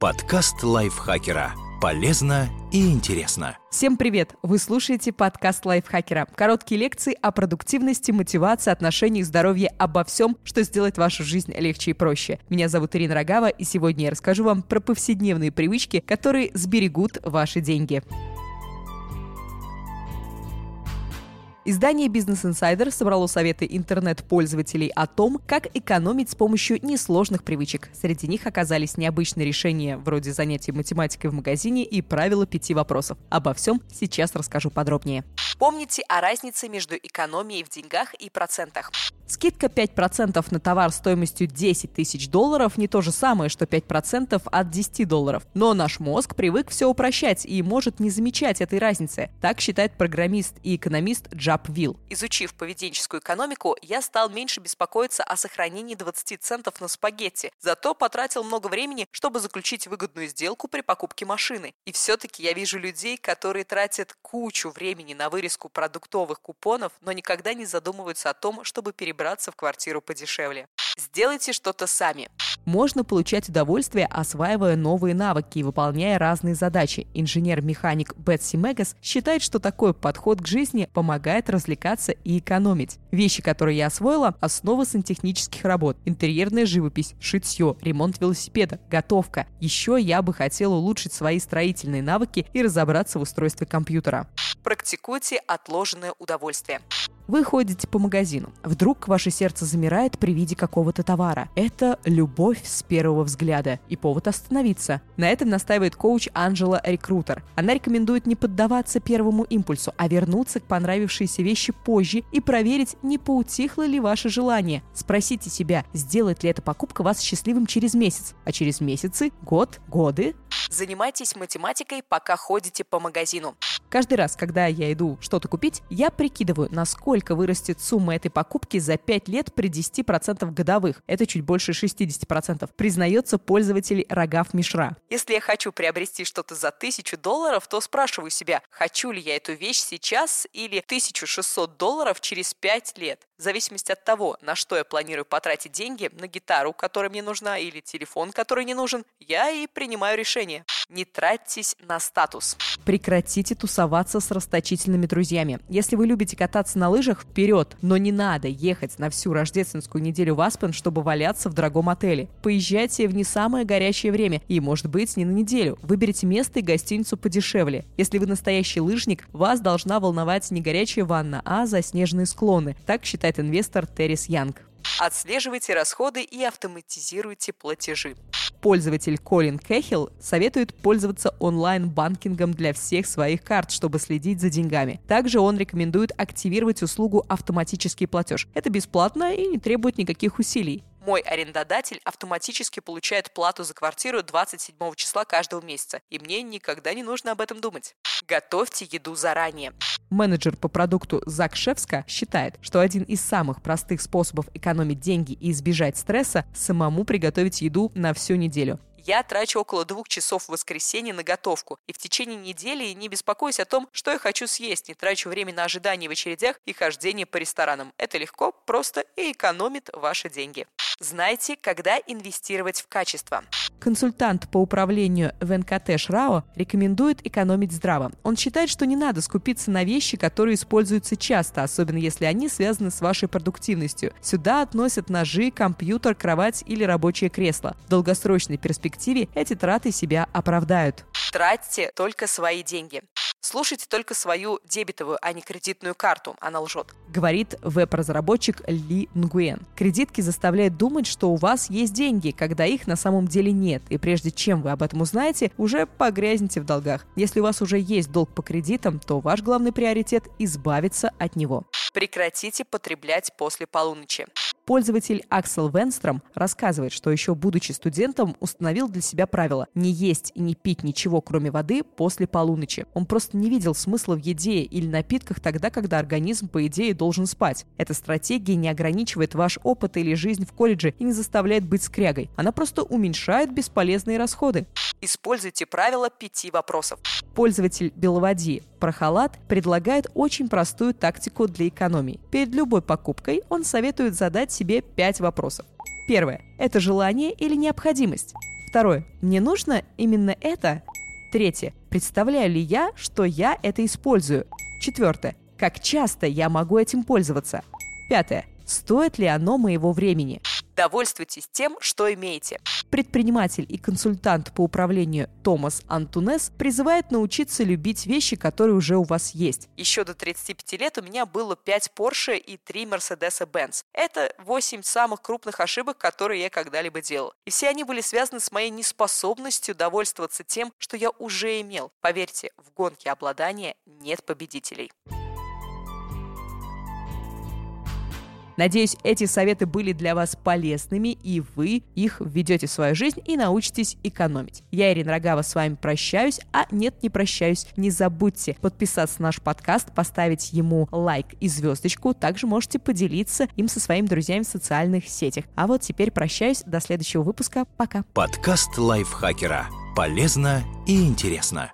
Подкаст лайфхакера. Полезно и интересно. Всем привет! Вы слушаете подкаст лайфхакера. Короткие лекции о продуктивности, мотивации, отношениях, здоровье, обо всем, что сделает вашу жизнь легче и проще. Меня зовут Ирина Рогава, и сегодня я расскажу вам про повседневные привычки, которые сберегут ваши деньги. Издание Business Insider собрало советы интернет-пользователей о том, как экономить с помощью несложных привычек. Среди них оказались необычные решения вроде занятий математикой в магазине и правила пяти вопросов. Обо всем сейчас расскажу подробнее. Помните о разнице между экономией в деньгах и процентах. Скидка 5% на товар стоимостью 10 тысяч долларов не то же самое, что 5% от 10 долларов. Но наш мозг привык все упрощать и может не замечать этой разницы. Так считает программист и экономист Джаб Вилл. Изучив поведенческую экономику, я стал меньше беспокоиться о сохранении 20 центов на спагетти. Зато потратил много времени, чтобы заключить выгодную сделку при покупке машины. И все-таки я вижу людей, которые тратят кучу времени на вырезку продуктовых купонов, но никогда не задумываются о том, чтобы перебрать перебраться в квартиру подешевле. Сделайте что-то сами. Можно получать удовольствие, осваивая новые навыки и выполняя разные задачи. Инженер-механик Бетси Мегас считает, что такой подход к жизни помогает развлекаться и экономить. Вещи, которые я освоила, основа сантехнических работ, интерьерная живопись, шитье, ремонт велосипеда, готовка. Еще я бы хотела улучшить свои строительные навыки и разобраться в устройстве компьютера. Практикуйте отложенное удовольствие. Вы ходите по магазину. Вдруг ваше сердце замирает при виде какого-то товара. Это любовь с первого взгляда и повод остановиться. На этом настаивает коуч Анжела Рекрутер. Она рекомендует не поддаваться первому импульсу, а вернуться к понравившейся вещи позже и проверить, не поутихло ли ваше желание. Спросите себя, сделает ли эта покупка вас счастливым через месяц, а через месяцы, год, годы. Занимайтесь математикой, пока ходите по магазину. Каждый раз, когда я иду что-то купить, я прикидываю, насколько вырастет сумма этой покупки за 5 лет при 10% годовых. Это чуть больше 60%, признается пользователь Рогав Мишра. Если я хочу приобрести что-то за 1000 долларов, то спрашиваю себя, хочу ли я эту вещь сейчас или 1600 долларов через 5 лет. В зависимости от того, на что я планирую потратить деньги, на гитару, которая мне нужна, или телефон, который не нужен, я и принимаю решение. Не тратьтесь на статус. Прекратите тусоваться с расточительными друзьями. Если вы любите кататься на лыжах, вперед, но не надо ехать на всю рождественскую неделю в Аспен, чтобы валяться в дорогом отеле. Поезжайте в не самое горячее время и, может быть, не на неделю. Выберите место и гостиницу подешевле. Если вы настоящий лыжник, вас должна волновать не горячая ванна, а заснеженные склоны. Так считает инвестор Террис Янг. Отслеживайте расходы и автоматизируйте платежи. Пользователь Колин Кэхилл советует пользоваться онлайн-банкингом для всех своих карт, чтобы следить за деньгами. Также он рекомендует активировать услугу «Автоматический платеж». Это бесплатно и не требует никаких усилий. Мой арендодатель автоматически получает плату за квартиру 27 числа каждого месяца, и мне никогда не нужно об этом думать. Готовьте еду заранее. Менеджер по продукту Зак Шевска считает, что один из самых простых способов экономить деньги и избежать стресса – самому приготовить еду на всю неделю. Я трачу около двух часов в воскресенье на готовку, и в течение недели не беспокоюсь о том, что я хочу съесть, не трачу время на ожидание в очередях и хождение по ресторанам. Это легко, просто и экономит ваши деньги. Знайте, когда инвестировать в качество. Консультант по управлению Венкатеш Рао рекомендует экономить здраво. Он считает, что не надо скупиться на вещи, которые используются часто, особенно если они связаны с вашей продуктивностью. Сюда относят ножи, компьютер, кровать или рабочее кресло. В долгосрочной перспективе эти траты себя оправдают. Тратьте только свои деньги. Слушайте только свою дебетовую, а не кредитную карту, она лжет. Говорит веб-разработчик Ли Нгуен. Кредитки заставляют думать, что у вас есть деньги, когда их на самом деле нет. И прежде чем вы об этом узнаете, уже погрязните в долгах. Если у вас уже есть долг по кредитам, то ваш главный приоритет – избавиться от него. Прекратите потреблять после полуночи. Пользователь Аксел Венстром рассказывает, что еще будучи студентом установил для себя правило не есть и не пить ничего, кроме воды, после полуночи. Он просто не видел смысла в еде или напитках тогда, когда организм, по идее, должен спать. Эта стратегия не ограничивает ваш опыт или жизнь в колледже и не заставляет быть скрягой. Она просто уменьшает бесполезные расходы. Используйте правило пяти вопросов. Пользователь Беловоди Прохалат предлагает очень простую тактику для экономии. Перед любой покупкой он советует задать себе пять вопросов. Первое. Это желание или необходимость? Второе. Мне нужно именно это? Третье. Представляю ли я, что я это использую? Четвертое. Как часто я могу этим пользоваться? Пятое. Стоит ли оно моего времени? Довольствуйтесь тем, что имеете. Предприниматель и консультант по управлению Томас Антунес призывает научиться любить вещи, которые уже у вас есть. Еще до 35 лет у меня было 5 Porsche и 3 Mercedes-Benz. Это 8 самых крупных ошибок, которые я когда-либо делал. И все они были связаны с моей неспособностью довольствоваться тем, что я уже имел. Поверьте, в гонке обладания нет победителей. Надеюсь, эти советы были для вас полезными, и вы их введете в свою жизнь и научитесь экономить. Я, Ирина Рогава, с вами прощаюсь, а нет, не прощаюсь. Не забудьте подписаться на наш подкаст, поставить ему лайк и звездочку. Также можете поделиться им со своими друзьями в социальных сетях. А вот теперь прощаюсь. До следующего выпуска. Пока. Подкаст лайфхакера. Полезно и интересно.